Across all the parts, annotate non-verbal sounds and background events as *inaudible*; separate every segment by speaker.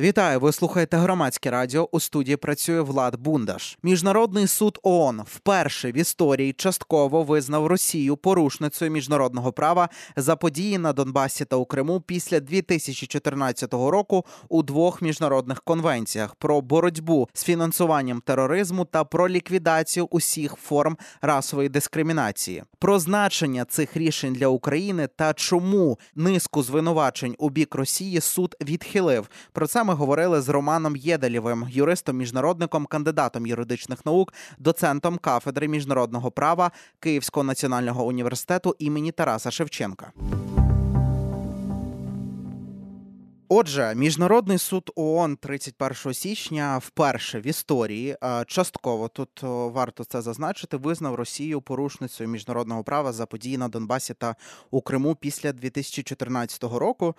Speaker 1: Вітаю, ви слухаєте громадське радіо. У студії працює Влад Бундаш. Міжнародний суд ООН вперше в історії частково визнав Росію порушницею міжнародного права за події на Донбасі та у Криму після 2014 року у двох міжнародних конвенціях про боротьбу з фінансуванням тероризму та про ліквідацію усіх форм расової дискримінації. Про значення цих рішень для України та чому низку звинувачень у бік Росії суд відхилив. Про це ми говорили з Романом Єделєвим, юристом-міжнародником, кандидатом юридичних наук, доцентом кафедри міжнародного права Київського національного університету імені Тараса Шевченка. Отже, міжнародний суд ООН 31 січня вперше в історії частково тут варто це зазначити, визнав Росію порушницею міжнародного права за події на Донбасі та у Криму після 2014 року.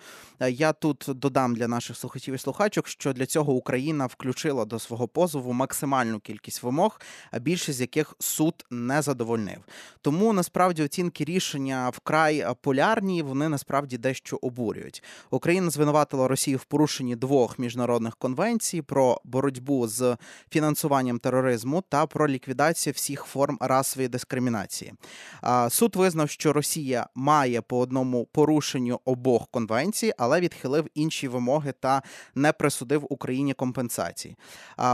Speaker 1: Я тут додам для наших слухачів і слухачок, що для цього Україна включила до свого позову максимальну кількість вимог, а більшість з яких суд не задовольнив. Тому насправді оцінки рішення вкрай полярні. Вони насправді дещо обурюють. Україна звинуватила Росію в порушенні двох міжнародних конвенцій про боротьбу з фінансуванням тероризму та про ліквідацію всіх форм расової дискримінації. Суд визнав, що Росія має по одному порушенню обох конвенцій, але відхилив інші вимоги та не присудив Україні компенсації.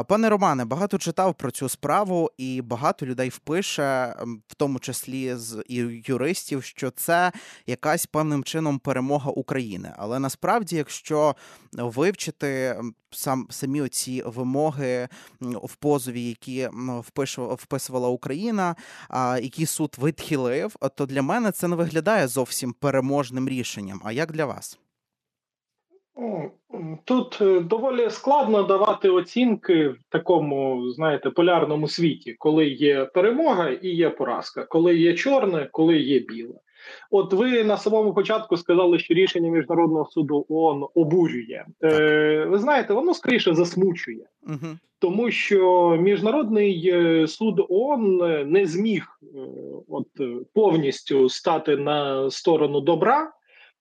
Speaker 1: Пане Романе, багато читав про цю справу, і багато людей впише, в тому числі з юристів, що це якась певним чином перемога України. Але насправді, якщо вивчити сам самі оці вимоги в позові, які вписувала Україна, які суд відхилив, то для мене це не виглядає зовсім переможним рішенням. А як для вас?
Speaker 2: Тут е, доволі складно давати оцінки в такому, знаєте, полярному світі, коли є перемога і є поразка, коли є чорне, коли є біле. От ви на самому початку сказали, що рішення міжнародного суду ООН обурює. Е, Ви знаєте, воно скоріше засмучує, угу. тому що міжнародний е, суд ООН не зміг е, от повністю стати на сторону добра.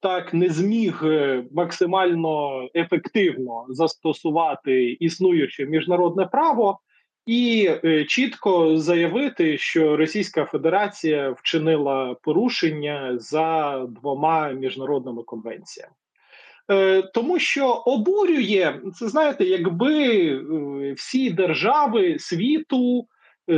Speaker 2: Так не зміг е, максимально ефективно застосувати існуюче міжнародне право, і е, чітко заявити, що Російська Федерація вчинила порушення за двома міжнародними конвенціями. Е, тому що обурює це знаєте, якби е, всі держави світу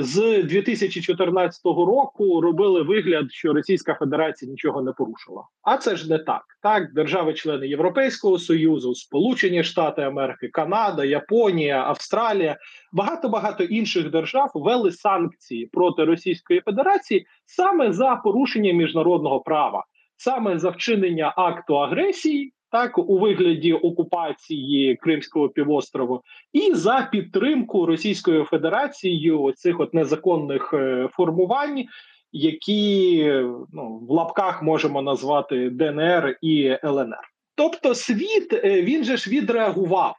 Speaker 2: з 2014 року робили вигляд, що Російська Федерація нічого не порушила. А це ж не так. Так, держави-члени Європейського союзу, Сполучені Штати Америки, Канада, Японія, Австралія, багато багато інших держав ввели санкції проти Російської Федерації саме за порушення міжнародного права, саме за вчинення акту агресії так у вигляді окупації Кримського півострову, і за підтримку Російською Федерацією цих от незаконних е, формувань, які ну в лапках можемо назвати ДНР і ЛНР. Тобто, світ е, він же ж відреагував.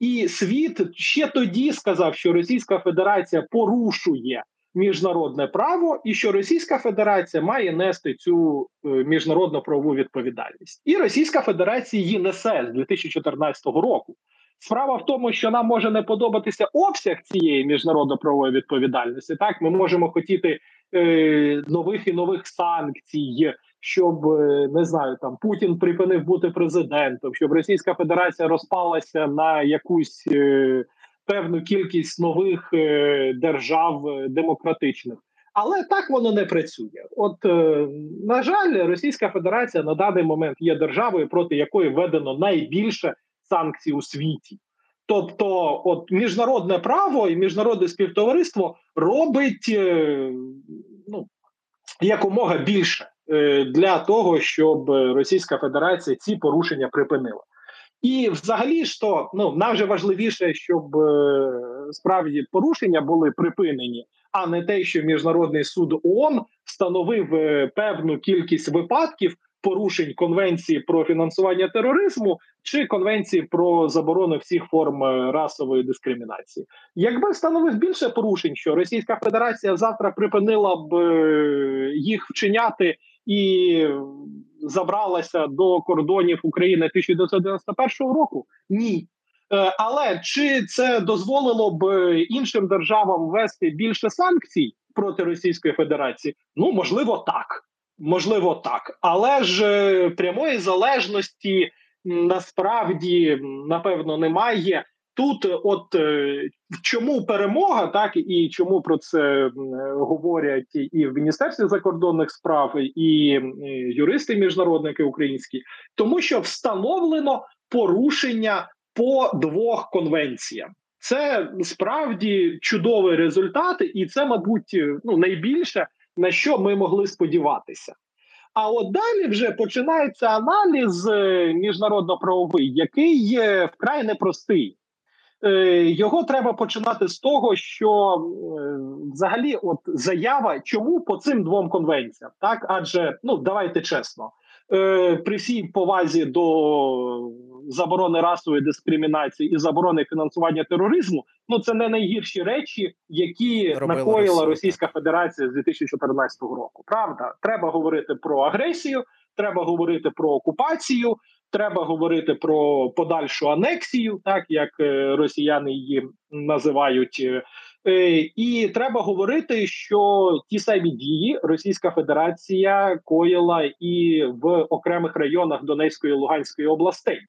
Speaker 2: І світ ще тоді сказав, що Російська Федерація порушує міжнародне право, і що Російська Федерація має нести цю е, міжнародну правову відповідальність, і Російська Федерація її несе з 2014 року. Справа в тому, що нам може не подобатися обсяг цієї міжнародно-правової відповідальності. Так, ми можемо хотіти е, нових і нових санкцій, щоб е, не знаю, там Путін припинив бути президентом, щоб Російська Федерація розпалася на якусь е, певну кількість нових е, держав е, демократичних. Але так воно не працює. От е, на жаль, Російська Федерація на даний момент є державою, проти якої введено найбільше санкцій у світі. Тобто, от міжнародне право і міжнародне співтовариство робить ну, якомога більше для того, щоб Російська Федерація ці порушення припинила. І, взагалі, то ну нам вже важливіше, щоб е, справді порушення були припинені, а не те, що міжнародний суд ООН встановив е, певну кількість випадків порушень конвенції про фінансування тероризму чи конвенції про заборону всіх форм е, расової дискримінації. Якби встановив більше порушень, що Російська Федерація завтра припинила б їх вчиняти і забралася до кордонів України 1991 року? Ні. Е, але чи це дозволило б іншим державам ввести більше санкцій проти Російської Федерації? Ну можливо, так. Можливо, так, але ж е, прямої залежності насправді напевно немає. Тут, от е, чому перемога, так і чому про це говорять і в міністерстві закордонних справ, і юристи міжнародники українські, тому що встановлено порушення по двох конвенціям. Це справді чудовий результат, і це, мабуть, ну найбільше на що ми могли сподіватися. А от далі вже починається аналіз е, міжнародно-правовий, який є вкрай непростий. Е, його треба починати з того, що е, взагалі, от заява, чому по цим двом конвенціям, так адже ну давайте чесно, Е, при всій повазі до заборони расової дискримінації і заборони фінансування тероризму, ну це не найгірші речі, які Робила накоїла Росія. Російська Федерація з 2014 року. Правда, треба говорити про агресію, треба говорити про окупацію. Треба говорити про подальшу анексію, так як е, росіяни її називають, Е, і треба говорити, що ті самі дії Російська Федерація коїла і в окремих районах Донецької і Луганської областей.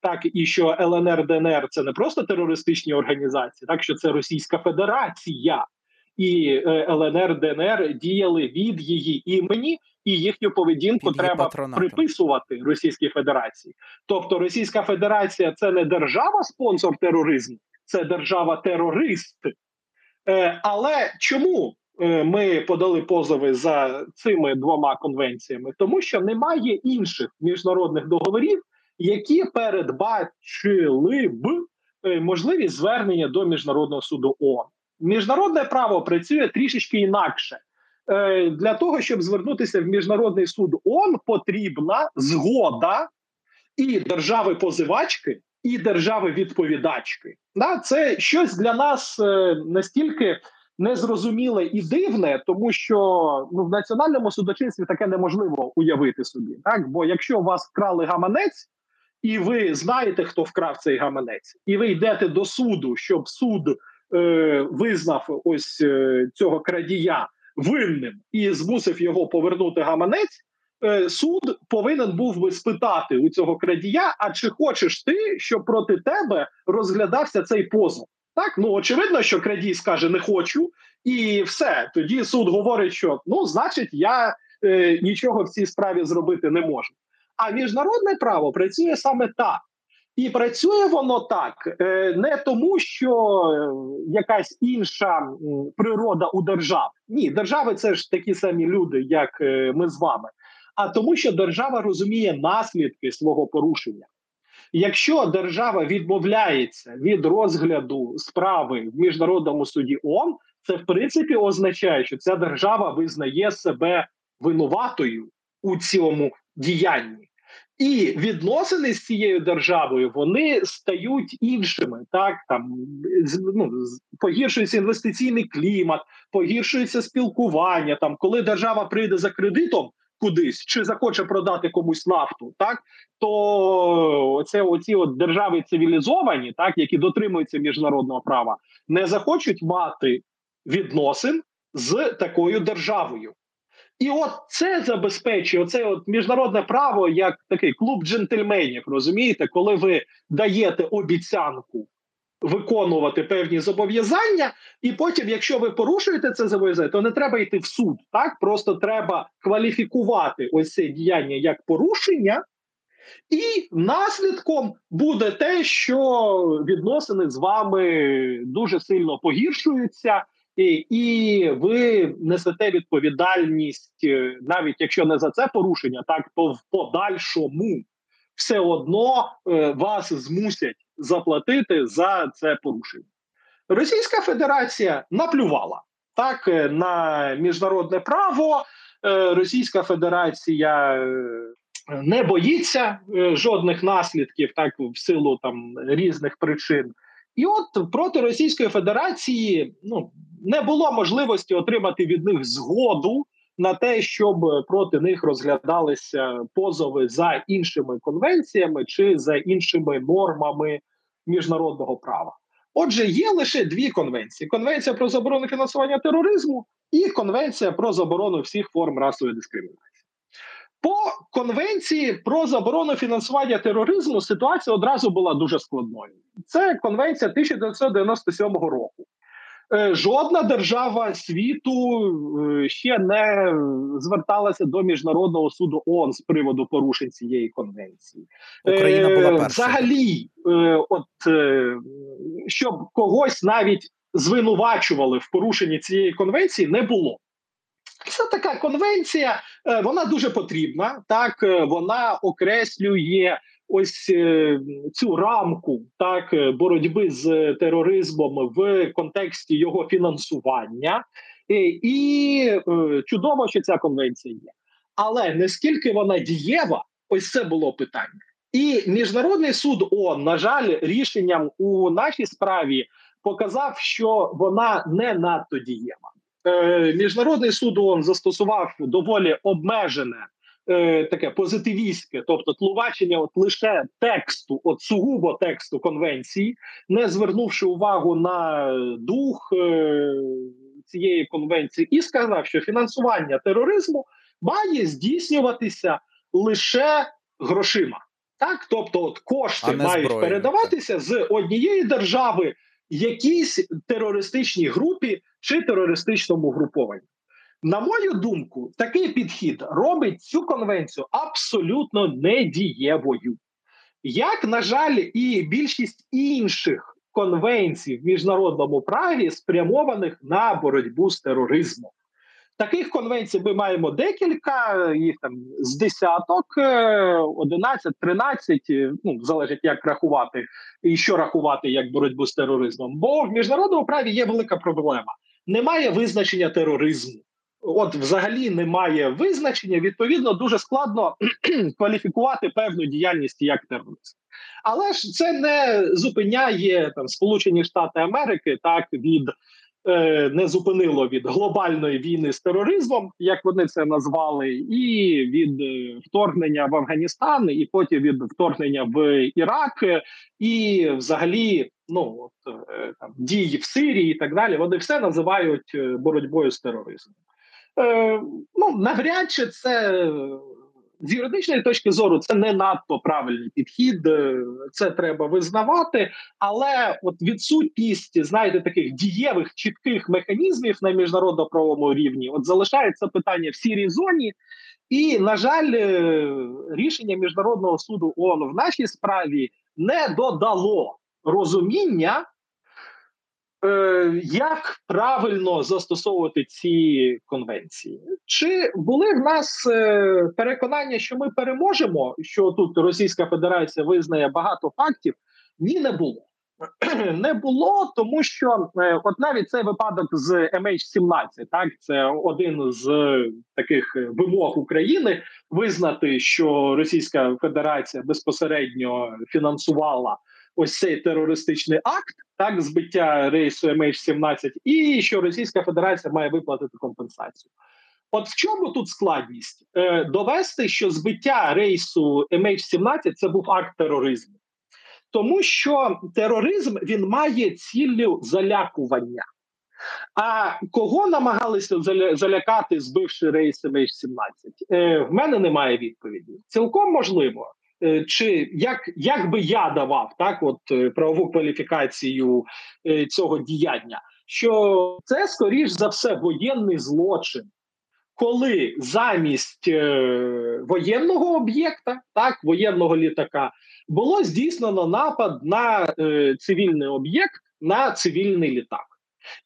Speaker 2: Так і що ЛНР ДНР це не просто терористичні організації, так що це Російська Федерація і е, ЛНР ДНР діяли від її імені, і їхню поведінку від треба приписувати Російській Федерації. Тобто Російська Федерація це не держава спонсор тероризму, це держава терорист. Е, але чому е, ми подали позови за цими двома конвенціями? Тому що немає інших міжнародних договорів, які передбачили б е, можливість звернення до міжнародного суду ООН. Міжнародне право працює трішечки інакше. Для того щоб звернутися в міжнародний суд ООН, потрібна згода і держави позивачки і держави відповідачки. Да, це щось для нас е, настільки незрозуміле і дивне, тому що ну в національному судочинстві таке неможливо уявити собі. Так, бо якщо у вас вкрали гаманець, і ви знаєте, хто вкрав цей гаманець, і ви йдете до суду, щоб суд е, визнав ось е, цього крадія винним і змусив його повернути гаманець. Е, суд повинен був би спитати у цього крадія: а чи хочеш ти, щоб проти тебе розглядався цей позов? Так, ну очевидно, що крадій скаже не хочу, і все. Тоді суд говорить, що ну, значить, я е, нічого в цій справі зробити не можу. А міжнародне право працює саме так. І працює воно так е, не тому, що е, якась інша природа у держав. Ні, держави це ж такі самі люди, як ми з вами а тому, що держава розуміє наслідки свого порушення. Якщо держава відмовляється від розгляду справи в міжнародному суді ООН, це в принципі означає, що ця держава визнає себе винуватою у цьому діянні. І відносини з цією державою вони стають іншими. Так там ну, погіршується інвестиційний клімат, погіршується спілкування. Там, коли держава прийде за кредитом, кудись чи захоче продати комусь нафту, так то це оці от держави цивілізовані, так які дотримуються міжнародного права, не захочуть мати відносин з такою державою. І от це забезпечує оце от міжнародне право як такий клуб джентльменів. Розумієте, коли ви даєте обіцянку виконувати певні зобов'язання, і потім, якщо ви порушуєте це зобов'язання, то не треба йти в суд. Так просто треба кваліфікувати ось це діяння як порушення, і наслідком буде те, що відносини з вами дуже сильно погіршуються. І ви несете відповідальність, е, навіть якщо не за це порушення, так то в подальшому все одно е, вас змусять заплатити за це порушення. Російська Федерація наплювала так е, на міжнародне право. Російська Федерація не боїться жодних наслідків, так в силу там різних причин. І от проти Російської Федерації ну не було можливості отримати від них згоду на те, щоб проти них розглядалися позови за іншими конвенціями чи за іншими нормами міжнародного права. Отже, є лише дві конвенції: конвенція про заборону фінансування тероризму і конвенція про заборону всіх форм расової дискримінації. По конвенції про заборону фінансування тероризму ситуація одразу була дуже складною. Це конвенція 1997 року. Е, жодна держава світу е, ще не зверталася до міжнародного суду ООН з приводу порушень цієї конвенції.
Speaker 1: Україна була перша.
Speaker 2: Взагалі, от щоб когось навіть звинувачували в порушенні цієї конвенції, не було. Це така конвенція, е, вона дуже потрібна. Так вона окреслює ось е, цю рамку так е, боротьби з тероризмом в контексті його фінансування, і чудово, що ця конвенція є. Але наскільки вона дієва, ось це було питання. І міжнародний суд ООН, на жаль, рішенням у нашій справі показав, що вона не надто дієва. Е, Міжнародний суд ООН застосував доволі обмежене е, таке позитивістське, тобто тлумачення от лише тексту, от сугубо тексту конвенції, не звернувши увагу на дух е, цієї конвенції, і сказав, що фінансування тероризму має здійснюватися лише грошима. Так, тобто, от кошти мають зброю, передаватися з однієї держави якійсь терористичній групі чи терористичному групованню. На мою думку, такий підхід робить цю конвенцію абсолютно недієвою. Як, на жаль, і більшість інших конвенцій в міжнародному праві спрямованих на боротьбу з тероризмом. Таких конвенцій ми маємо декілька, їх там з десяток, 11, 13, ну залежить як рахувати і що рахувати як боротьбу з тероризмом. Бо в міжнародному праві є велика проблема: немає визначення тероризму. От, взагалі, немає визначення. Відповідно, дуже складно *clears throat* кваліфікувати певну діяльність як тероризм. Але ж це не зупиняє там Сполучені Штати Америки так від Е, не зупинило від глобальної війни з тероризмом, як вони це назвали, і від е, вторгнення в Афганістан, і потім від вторгнення в Ірак, і взагалі, ну от е, там дії в Сирії і так далі. Вони все називають боротьбою з тероризмом. Е, Ну навряд чи це з юридичної точки зору це не надто правильний підхід, е, це треба визнавати. Але от відсутність знаєте таких дієвих чітких механізмів на міжнародно-правовому рівні от залишається питання в сірій зоні. І, на жаль, е, рішення міжнародного суду ООН в нашій справі не додало розуміння Е, як правильно застосовувати ці конвенції? Чи були в нас е, переконання, що ми переможемо? Що тут Російська Федерація визнає багато фактів? Ні, не було. *clears throat* Не було, тому що е, от навіть цей випадок з MH17, так це один з таких вимог України визнати, що Російська Федерація безпосередньо фінансувала ось цей терористичний акт, так збиття рейсу MH17, і що Російська Федерація має виплатити компенсацію. От в чому тут складність Е, довести, що збиття рейсу MH17 це був акт тероризму, тому що тероризм він має ціллю залякування. А кого намагалися залякати, збивши рейс MH17? Е, В мене немає відповіді. Цілком можливо, чи як як би я давав так, от е, правову кваліфікацію е, цього діяння, що це скоріш за все воєнний злочин, коли замість е, воєнного об'єкта, так воєнного літака, було здійснено напад на е, цивільний об'єкт на цивільний літак.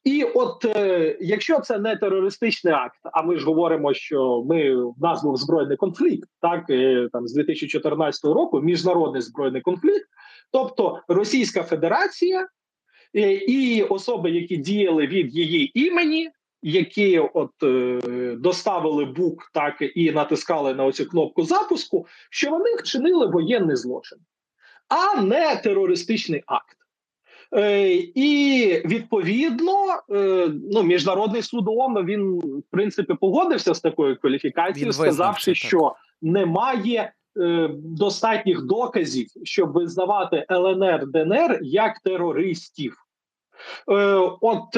Speaker 2: І от е, якщо це не терористичний акт, а ми ж говоримо, що ми в нас був збройний конфлікт, так е, там з 2014 року міжнародний збройний конфлікт, тобто Російська Федерація е, і особи, які діяли від її імені. Які от е, доставили бук, так і натискали на оцю кнопку запуску, що вони вчинили воєнний злочин, а не терористичний акт. Е, і відповідно е, ну міжнародний суд ООН, він в принципі погодився з такою кваліфікацією, сказавши, що немає е, достатніх доказів, щоб визнавати ЛНР ДНР як терористів. От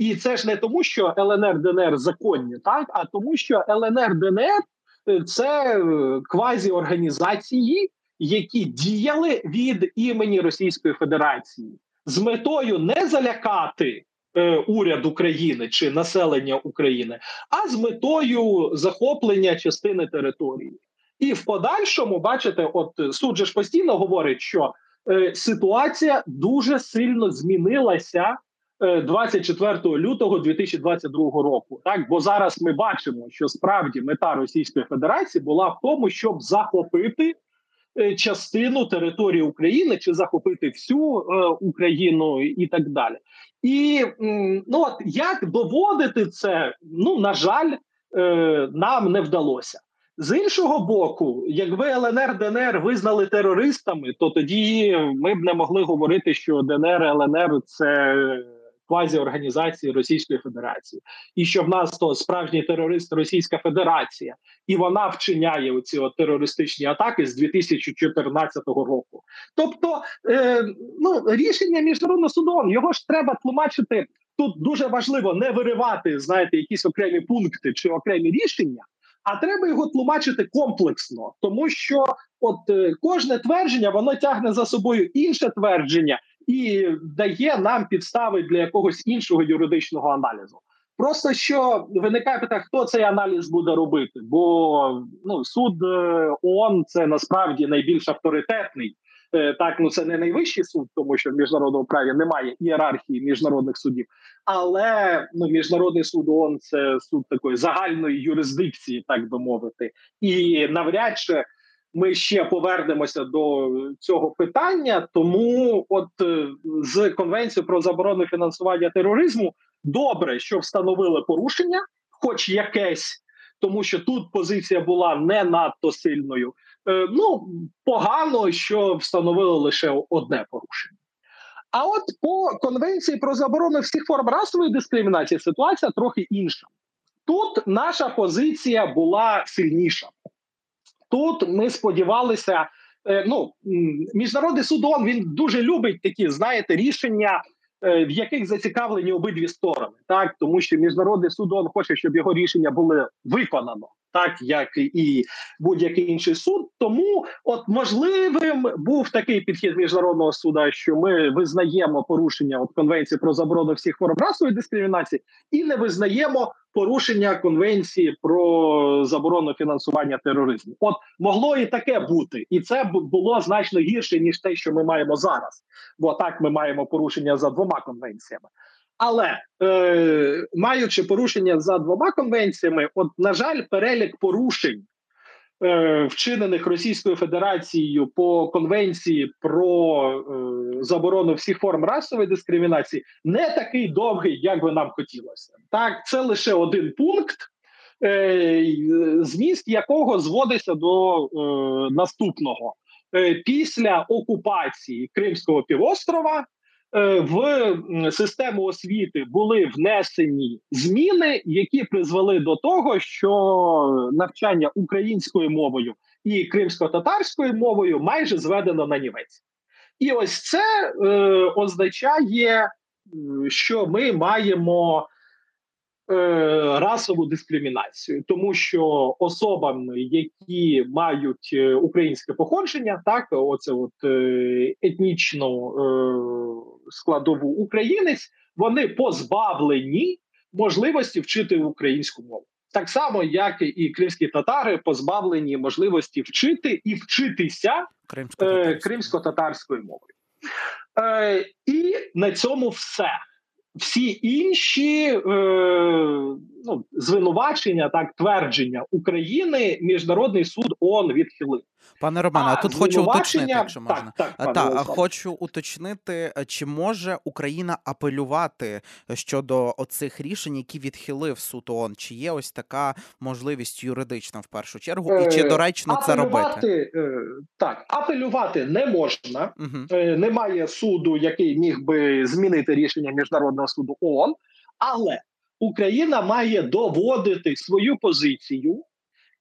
Speaker 2: і це ж не тому, що ЛНР ДНР законні, так а тому, що ЛНР ДНР це квазіорганізації, які діяли від імені Російської Федерації з метою не залякати е, уряд України чи населення України, а з метою захоплення частини території. І в подальшому, бачите, от суд же ж постійно говорить, що е, ситуація дуже сильно змінилася е, 24 лютого 2022 року. Так, бо зараз ми бачимо, що справді мета Російської Федерації була в тому, щоб захопити е, частину території України чи захопити всю е, Україну і так далі. І ну от як доводити це, ну на жаль, е, нам не вдалося. З іншого боку, якби ЛНР ДНР визнали терористами, то тоді ми б не могли говорити, що ДНР ЛНР це квазіорганізації Російської Федерації, і що в нас то справжній терорист Російська Федерація, і вона вчиняє оці от терористичні атаки з 2014 року. Тобто, е, ну рішення міжнародного суду його ж треба тлумачити. Тут дуже важливо не виривати, знаєте, якісь окремі пункти чи окремі рішення. А треба його тлумачити комплексно, тому що от е, кожне твердження воно тягне за собою інше твердження і дає нам підстави для якогось іншого юридичного аналізу. Просто що виникає питання, хто цей аналіз буде робити? Бо ну суд е, ООН це насправді найбільш авторитетний. Е, Так, ну це не найвищий суд, тому що в міжнародному праві немає ієрархії міжнародних судів. Але ну міжнародний суд ООН – це суд такої загальної юрисдикції, так би мовити, і навряд чи ми ще повернемося до цього питання. Тому, от е, з конвенцією про заборону фінансування тероризму, добре, що встановили порушення, хоч якесь, тому що тут позиція була не надто сильною. Е, Ну погано, що встановили лише одне порушення. А от по конвенції про заборону всіх форм расової дискримінації ситуація трохи інша. Тут наша позиція була сильніша. Тут ми сподівалися. е, Ну міжнародний суд ООН, він дуже любить такі, знаєте, рішення, е, в яких зацікавлені обидві сторони, так тому що міжнародний суд ООН хоче, щоб його рішення були виконано, так як і будь-який інший суд. Тому, от можливим був такий підхід міжнародного суду, що ми визнаємо порушення от конвенції про заборону всіх форм расової дискримінації і не визнаємо порушення конвенції про заборону фінансування тероризму. От могло і таке бути, і це було значно гірше ніж те, що ми маємо зараз. Бо так ми маємо порушення за двома конвенціями. Але е, маючи порушення за двома конвенціями, от на жаль, перелік порушень, е, вчинених Російською Федерацією по конвенції про е, заборону всіх форм расової дискримінації, не такий довгий, як би нам хотілося. Так, це лише один пункт. е, Зміст якого зводиться до е, наступного Е, після окупації Кримського півострова в систему освіти були внесені зміни, які призвели до того, що навчання українською мовою і кримсько-татарською мовою майже зведено на німець. І ось це е, означає, що ми маємо е, расову дискримінацію, тому що особам, які мають е, українське походження, так оце от е, етнічну е, складову українець, вони позбавлені можливості вчити українську мову. Так само, як і кримські татари позбавлені можливості вчити і вчитися е, кримсько-татарською мовою. Е, і на цьому все. Всі інші е, ну, звинувачення, так твердження України, міжнародний суд ООН відхилив.
Speaker 1: Пане Романе, а, тут хочу уточнити, якщо можна.
Speaker 2: Так, так, пане
Speaker 1: Та, а хочу уточнити, е, чи може Україна апелювати щодо оцих рішень, які відхилив суд ООН? Чи є ось така можливість юридична в першу чергу, і чи
Speaker 2: Е,
Speaker 1: доречно це робити?
Speaker 2: е, так, апелювати не можна.
Speaker 1: Угу.
Speaker 2: Е, немає суду, який міг би змінити рішення міжнародного суду ООН, але Україна має доводити свою позицію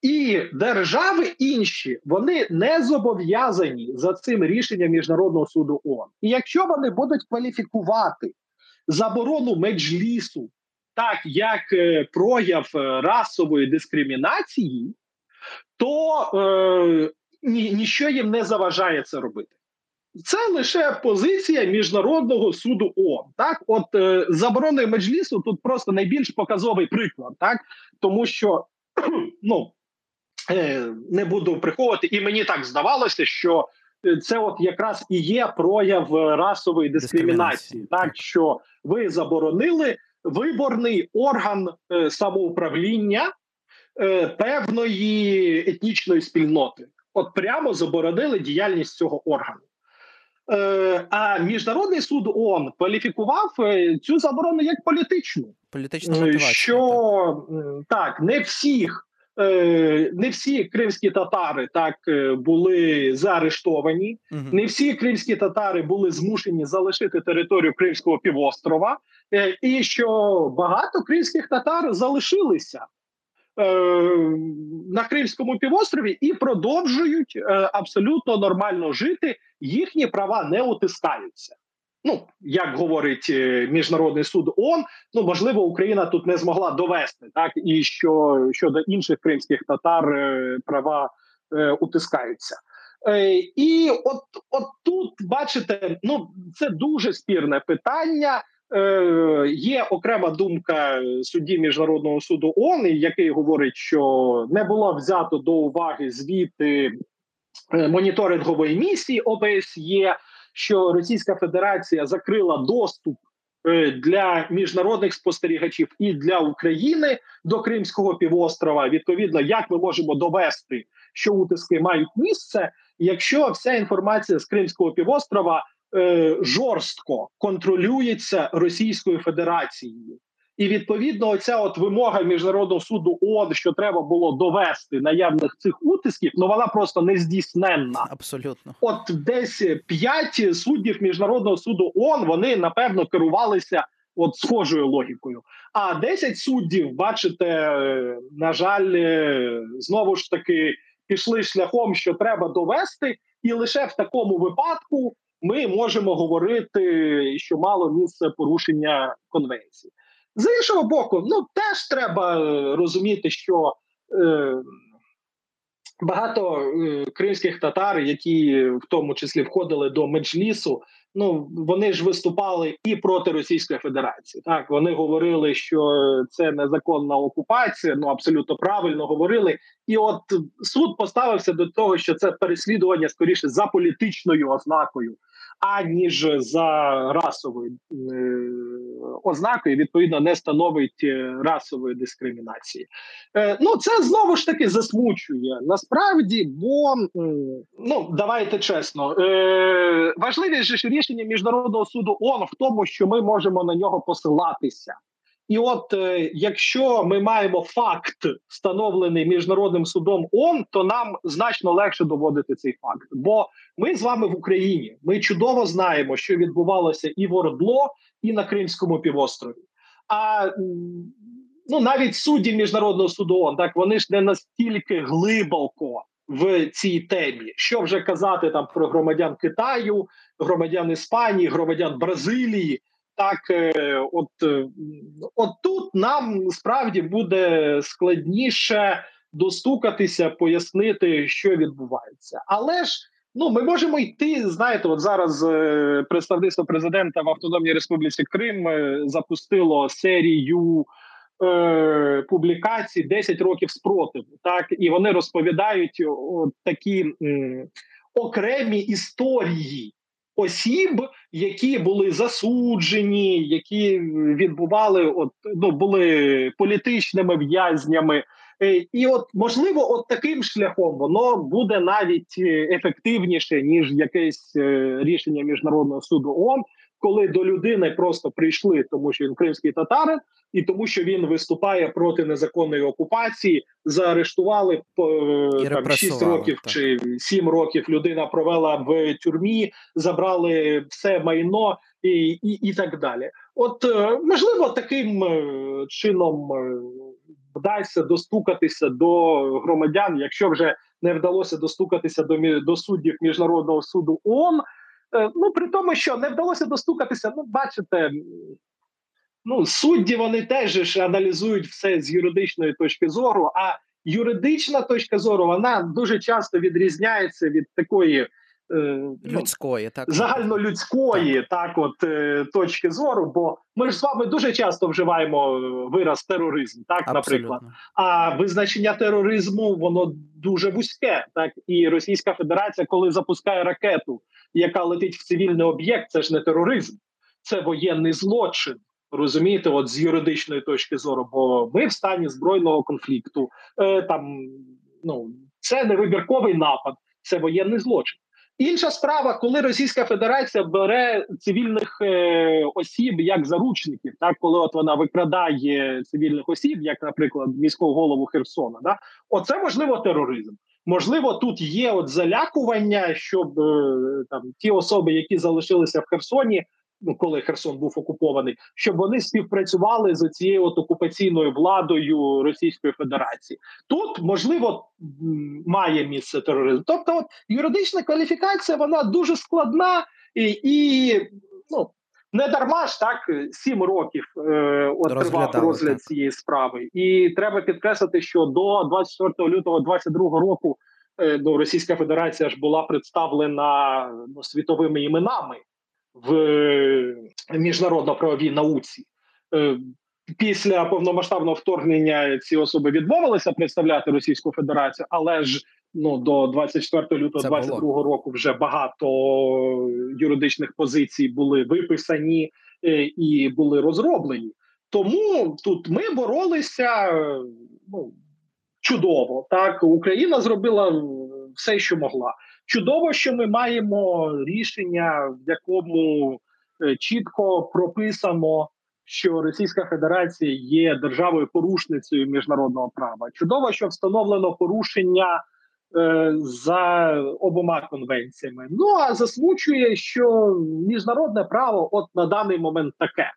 Speaker 2: І держави інші вони не зобов'язані за цим рішенням міжнародного суду ООН. І якщо вони будуть кваліфікувати заборону меджлісу так як е, прояв е, расової дискримінації, то е, ні, ніщо їм не заважає це робити. Це лише позиція міжнародного суду ООН. Так, от е, забороною меджлісу тут просто найбільш показовий приклад, так тому що *clears throat* ну не буду приховувати, і мені так здавалося, що е, це от якраз і є прояв расової дискримінації, так, що ви заборонили виборний орган е, самоуправління е, певної етнічної спільноти. От прямо заборонили діяльність цього органу. Е, а міжнародний суд ООН кваліфікував е, цю заборону як політичну.
Speaker 1: Політична мотивація.
Speaker 2: Що так не всіх. Е, не всі кримські татари так були заарештовані, угу. не всі кримські татари були змушені залишити територію Кримського півострова, і що багато кримських татар залишилися на Кримському півострові і продовжують абсолютно нормально жити їхні права не утискаються. Ну, як говорить е, міжнародний суд ООН, ну можливо, Україна тут не змогла довести так, і що щодо інших кримських татар е, права е, утискаються. Е, І от от тут бачите, ну це дуже спірне питання. Е, Є окрема думка судді міжнародного суду ООН, який говорить, що не було взято до уваги звіти моніторингової місії ОБСЄ, що Російська Федерація закрила доступ е, для міжнародних спостерігачів і для України до Кримського півострова. Відповідно, як ми можемо довести, що утиски мають місце, якщо вся інформація з Кримського півострова е, жорстко контролюється Російською Федерацією. І відповідно, оця от вимога міжнародного суду ООН, що треба було довести наявних цих утисків, ну вона просто не здійсненна.
Speaker 1: Абсолютно,
Speaker 2: от десь п'ять суддів міжнародного суду ООН, вони напевно керувалися от схожою логікою. А 10 суддів, бачите, на жаль, знову ж таки пішли шляхом, що треба довести, і лише в такому випадку ми можемо говорити, що мало місце порушення конвенції. З іншого боку, ну теж треба е, розуміти, що е, багато е, кримських татар, які в тому числі входили до меджлісу, ну вони ж виступали і проти Російської Федерації. Так вони говорили, що це незаконна окупація. Ну абсолютно правильно говорили. І от суд поставився до того, що це переслідування скоріше за політичною ознакою аніж за расовою е, ознакою, відповідно не становить е, расової дискримінації. Е, ну це знову ж таки засмучує насправді, бо ну давайте чесно, важливіше ж рішення міжнародного суду ООН в тому, що ми можемо на нього посилатися. І от е, якщо ми маємо факт, встановлений міжнародним судом ООН, то нам значно легше доводити цей факт. Бо ми з вами в Україні ми чудово знаємо, що відбувалося і в Ордло, і на Кримському півострові. А ну навіть судді міжнародного суду ООН, так вони ж не настільки глибоко в цій темі. Що вже казати там про громадян Китаю, громадян Іспанії, громадян Бразилії так, е, от е, от тут нам справді буде складніше достукатися, пояснити, що відбувається, але ж. Ну, ми можемо йти. Знаєте, от зараз е, представництво президента в Автономній Республіці Крим запустило серію е, публікацій «10 років спротиву. Так і вони розповідають от такі окремі історії осіб, які були засуджені, які відбували от ну були політичними в'язнями. Е, і от можливо, от таким шляхом воно буде навіть е, ефективніше ніж якесь е, рішення міжнародного суду ООН, коли до людини просто прийшли, тому що він кримський татарин, і тому, що він виступає проти незаконної окупації, заарештували е, там 6 років так. чи 7 років. Людина провела в тюрмі, забрали все майно і, і, і так далі. От е, можливо, таким е, чином е, вдасться достукатися до громадян, якщо вже не вдалося достукатися до до суддів міжнародного суду ООН. Ну при тому, що не вдалося достукатися, ну бачите. Ну, судді вони теж ж аналізують все з юридичної точки зору. А юридична точка зору вона дуже часто відрізняється від такої е, ну,
Speaker 1: Людської, так
Speaker 2: загальнолюдської так, от е, точки зору. Бо ми ж з вами дуже часто вживаємо вираз тероризм, так, наприклад. А визначення тероризму воно дуже вузьке. Так і Російська Федерація, коли запускає ракету, яка летить в цивільний об'єкт, це ж не тероризм, це воєнний злочин. Розумієте, от з юридичної точки зору, бо ми в стані збройного конфлікту. Е, там ну це не вибірковий напад, це воєнний злочин. Інша справа, коли Російська Федерація бере цивільних е, осіб як заручників, так коли от вона викрадає цивільних осіб, як, наприклад, міського голову Херсона, да оце можливо тероризм. Можливо, тут є от залякування, щоб е, там ті особи, які залишилися в Херсоні, ну коли Херсон був окупований, щоб вони співпрацювали з цією от окупаційною владою Російської Федерації. Тут можливо має місце тероризм. Тобто, от юридична кваліфікація вона дуже складна і, і ну. Не дарма ж так сім років е, от тривав розгляд
Speaker 1: так.
Speaker 2: цієї справи, і треба підкреслити, що до 24 лютого 22 року е, ну, Російська Федерація ж була представлена ну, світовими іменами в міжнародно-правовій науці. Е, Після повномасштабного вторгнення ці особи відмовилися представляти Російську Федерацію, але ж ну до 24 лютого
Speaker 1: Це було.
Speaker 2: 22 року вже багато юридичних позицій були виписані е, і були розроблені. Тому тут ми боролися е, ну, чудово. Так Україна зробила все, що могла. Чудово, що ми маємо рішення, в якому чітко прописано, що Російська Федерація є державою порушницею міжнародного права. Чудово, що встановлено порушення е, за обома конвенціями. Ну а засмучує, що міжнародне право, от на даний момент таке.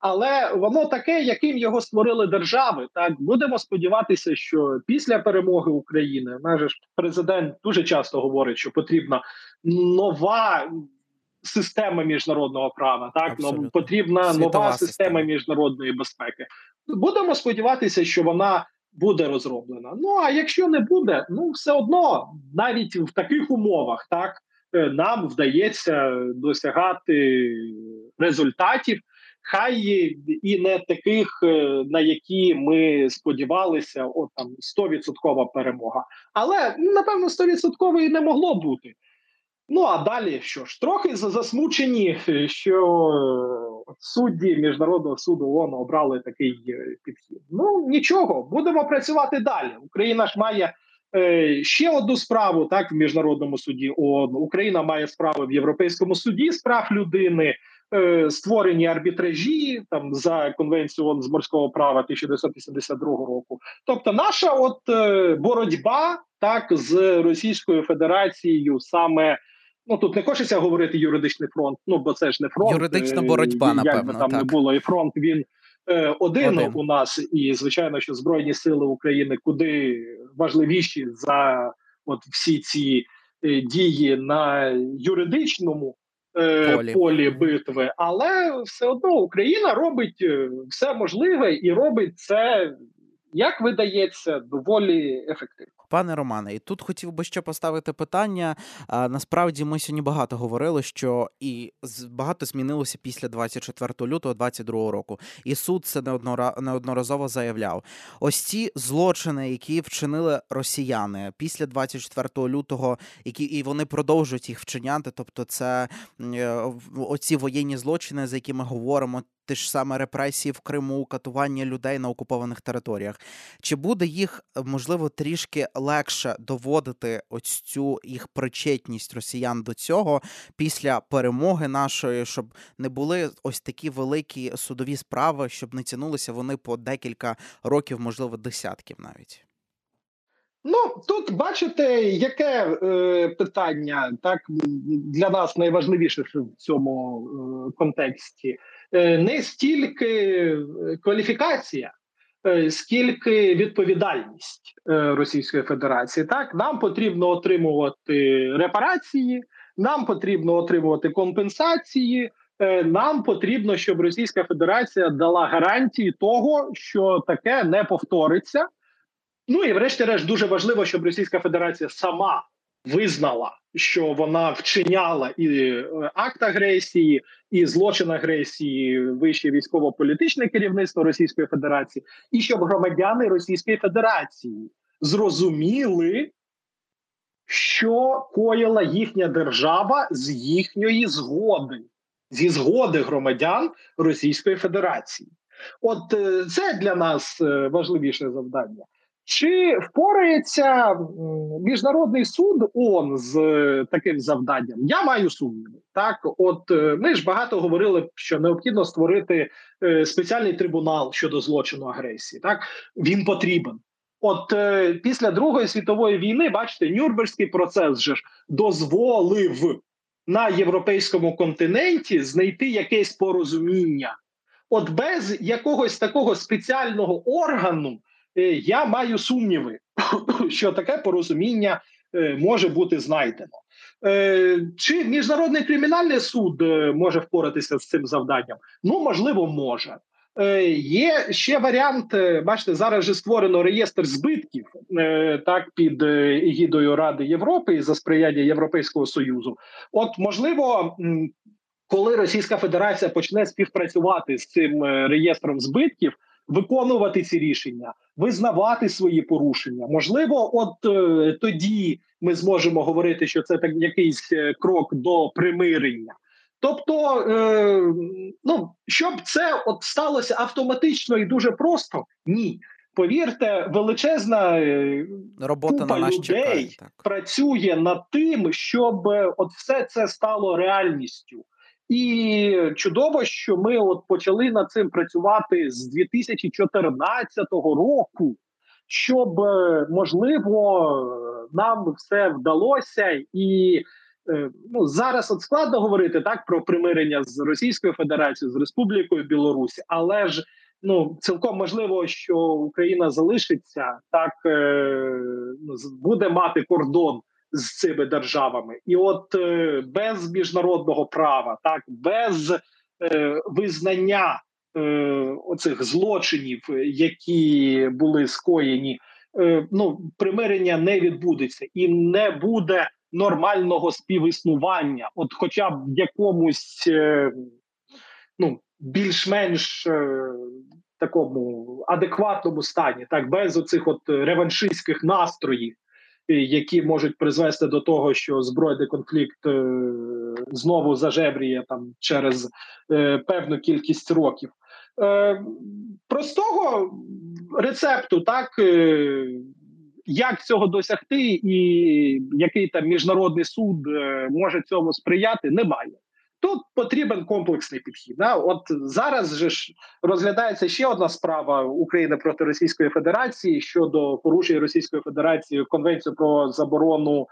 Speaker 2: Але воно таке, яким його створили держави. Так будемо сподіватися, що після перемоги України наш же ж президент дуже часто говорить, що потрібна нова система міжнародного права. Так
Speaker 1: Абсолютно.
Speaker 2: ну, потрібна
Speaker 1: Світова
Speaker 2: нова
Speaker 1: система.
Speaker 2: система міжнародної безпеки. Будемо сподіватися, що вона буде розроблена. Ну а якщо не буде, ну все одно навіть в таких умовах, так е, нам вдається досягати результатів. Хай і не таких, е, на які ми сподівалися, от там 100% перемога. Але напевно 100% і не могло бути. Ну а далі що ж, трохи засмучені, е, що е, судді міжнародного суду ООН обрали такий е, підхід. Ну нічого, будемо працювати далі. Україна ж має е, ще одну справу так в міжнародному суді ООН. Україна має справи в Європейському суді з прав людини. е, Створені арбітражі там за конвенцією ООН з морського права 1982 року. Тобто, наша от е, боротьба так з Російською Федерацією саме Ну тут не хочеться говорити юридичний фронт, ну бо це ж не фронт.
Speaker 1: Юридична
Speaker 2: е,
Speaker 1: боротьба,
Speaker 2: як би
Speaker 1: напевно,
Speaker 2: там не було, і фронт він е, один,
Speaker 1: Один.
Speaker 2: у нас, і звичайно, що збройні сили України куди важливіші за от всі ці е, дії на юридичному
Speaker 1: Полі.
Speaker 2: полі. битви, але все одно Україна робить все можливе і робить це, як видається, доволі ефективно.
Speaker 1: Пане Романе, і тут хотів би ще поставити питання. Насправді ми сьогодні багато говорили, що і багато змінилося після 24 лютого 22 року. І суд це неоднора- неодноразово заявляв. Ось ці злочини, які вчинили росіяни після 24 лютого, які і вони продовжують їх вчиняти. Тобто, це е, оці воєнні злочини, за які ми говоримо. Ті ж саме репресії в Криму, катування людей на окупованих територіях. Чи буде їх можливо трішки легше доводити ось цю їх причетність росіян до цього після перемоги нашої, щоб не були ось такі великі судові справи, щоб не тянулися вони по декілька років, можливо, десятків навіть?
Speaker 2: Ну тут бачите, яке е, питання так для нас найважливіше в цьому е, контексті е, не стільки кваліфікація, е, скільки відповідальність е, Російської Федерації. Так нам потрібно отримувати репарації, нам потрібно отримувати компенсації. Е, нам потрібно, щоб Російська Федерація дала гарантії того, що таке не повториться. Ну і врешті-решт дуже важливо, щоб Російська Федерація сама визнала, що вона вчиняла і е, акт агресії, і злочин агресії вище військово-політичне керівництво Російської Федерації, і щоб громадяни Російської Федерації зрозуміли, що коїла їхня держава з їхньої згоди, зі згоди громадян Російської Федерації. От е, це для нас е, важливіше завдання. Чи впорається міжнародний суд ООН з е, таким завданням? Я маю сумніви. Так, от е, ми ж багато говорили, що необхідно створити е, спеціальний трибунал щодо злочину агресії. Так він потрібен. От після Другої світової війни, бачите, Нюрнберзький процес же ж дозволив на європейському континенті знайти якесь порозуміння. От без якогось такого спеціального органу. Е, я маю сумніви, *coughs* що таке порозуміння е, може бути знайдено. Е, чи міжнародний кримінальний суд може впоратися з цим завданням? Ну можливо, може. Є ще варіант. Бачите, зараз вже створено реєстр збитків так під егідою Ради Європи і за сприяння Європейського союзу. От можливо, коли Російська Федерація почне співпрацювати з цим реєстром збитків виконувати ці рішення, визнавати свої порушення. Можливо, от е, тоді ми зможемо говорити, що це так якийсь е, крок до примирення. Тобто, е, ну щоб це от сталося автоматично і дуже просто, ні. Повірте, величезна е, робота купа на нас людей чекає, так. працює над тим, щоб е, от все це стало реальністю. І чудово, що ми от почали над цим працювати з 2014 року, щоб е, можливо нам все вдалося, і е, ну зараз от складно говорити так про примирення з Російською Федерацією з Республікою Білорусь, але ж ну цілком можливо, що Україна залишиться так, е, буде мати кордон з цими державами, і от е, без міжнародного права, так без е, визнання е, оцих злочинів, які були скоєні, ну примирення не відбудеться і не буде нормального співіснування, от, хоча б в якомусь ну більш-менш. Такому адекватному стані, так без оцих от реваншистських настроїв, які можуть призвести до того, що збройний конфлікт е, знову зажебріє там через е, певну кількість років. Е, простого рецепту, так як цього досягти, і який там міжнародний суд може цьому сприяти, немає. Тут потрібен комплексний підхід. Да? От зараз же ж розглядається ще одна справа України проти Російської Федерації щодо порушення Російської Федерації конвенцію про заборону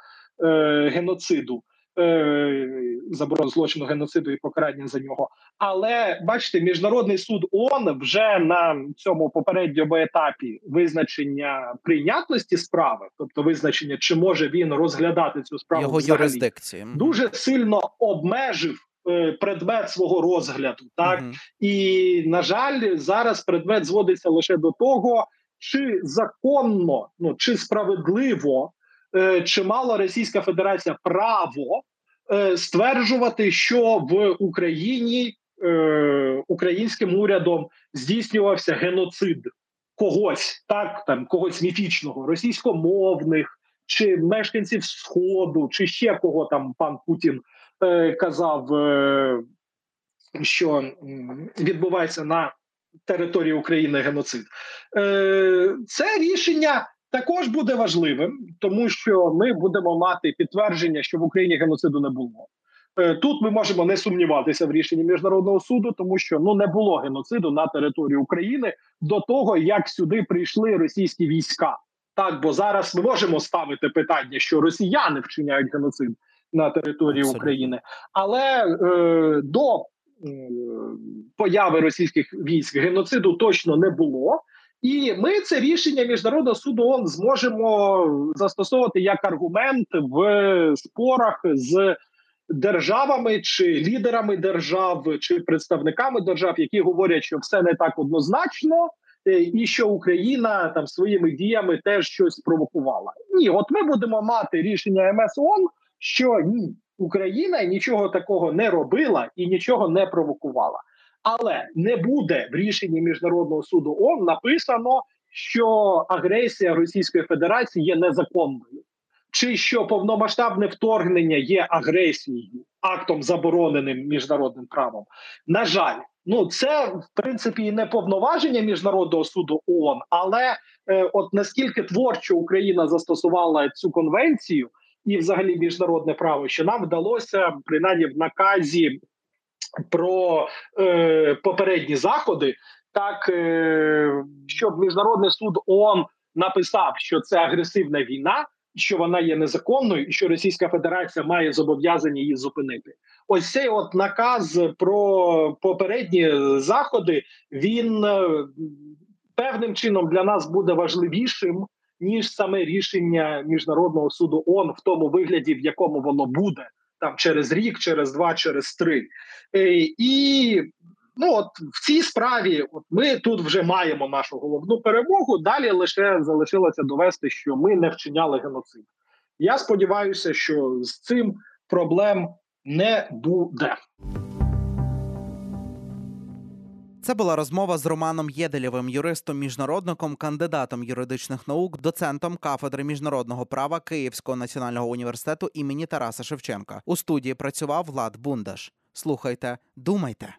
Speaker 2: е, геноциду, е, заборону злочину геноциду і покарання за нього. Але бачите, міжнародний суд ООН вже на цьому попередньому етапі визначення прийнятності справи, тобто визначення, чи може він розглядати цю справу
Speaker 1: його взагалі, юрисдикції,
Speaker 2: дуже сильно обмежив. Е, предмет свого розгляду, так uh і на жаль, зараз предмет зводиться лише до того, чи законно, ну чи справедливо, е, чи мала Російська Федерація право е, стверджувати, що в Україні е, українським урядом здійснювався геноцид когось, так там когось міфічного, російськомовних чи мешканців Сходу, чи ще кого там пан Путін. Е, казав, е, що відбувається на території України геноцид. Е, це рішення також буде важливим, тому що ми будемо мати підтвердження, що в Україні геноциду не було. Тут ми можемо не сумніватися в рішенні міжнародного суду, тому що ну не було геноциду на території України до того, як сюди прийшли російські війська. Так, бо зараз ми можемо ставити питання, що росіяни вчиняють геноцид на території
Speaker 1: Абсолютно.
Speaker 2: України, але е, до е, появи російських військ геноциду точно не було. І ми це рішення міжнародного суду ООН зможемо застосовувати як аргумент в спорах з державами чи лідерами держав, чи представниками держав, які говорять, що все не так однозначно, е, і що Україна там своїми діями теж щось провокувала. Ні, от ми будемо мати рішення МС ООН, що ні, Україна нічого такого не робила і нічого не провокувала. Але не буде в рішенні міжнародного суду ООН написано, що агресія Російської Федерації є незаконною, чи що повномасштабне вторгнення є агресією, актом забороненим міжнародним правом. На жаль, ну це в принципі не повноваження міжнародного суду ООН, але е, от наскільки творчо Україна застосувала цю конвенцію і, взагалі, міжнародне право, що нам вдалося принаймні в наказі про е, попередні заходи, так е, щоб міжнародний суд ООН написав, що це агресивна війна, що вона є незаконною, і що Російська Федерація має зобов'язання її зупинити. Ось цей от наказ про попередні заходи. Він е, певним чином для нас буде важливішим. Ніж саме рішення міжнародного суду ООН в тому вигляді, в якому воно буде там через рік, через два, через три. Е, і ну от в цій справі, от ми тут вже маємо нашу головну перемогу. Далі лише залишилося довести, що ми не вчиняли геноцид. Я сподіваюся, що з цим проблем не буде.
Speaker 1: Це була розмова з Романом Єделєвим, юристом, міжнародником, кандидатом юридичних наук, доцентом кафедри міжнародного права Київського національного університету імені Тараса Шевченка. У студії працював Влад Бундаш. Слухайте, думайте.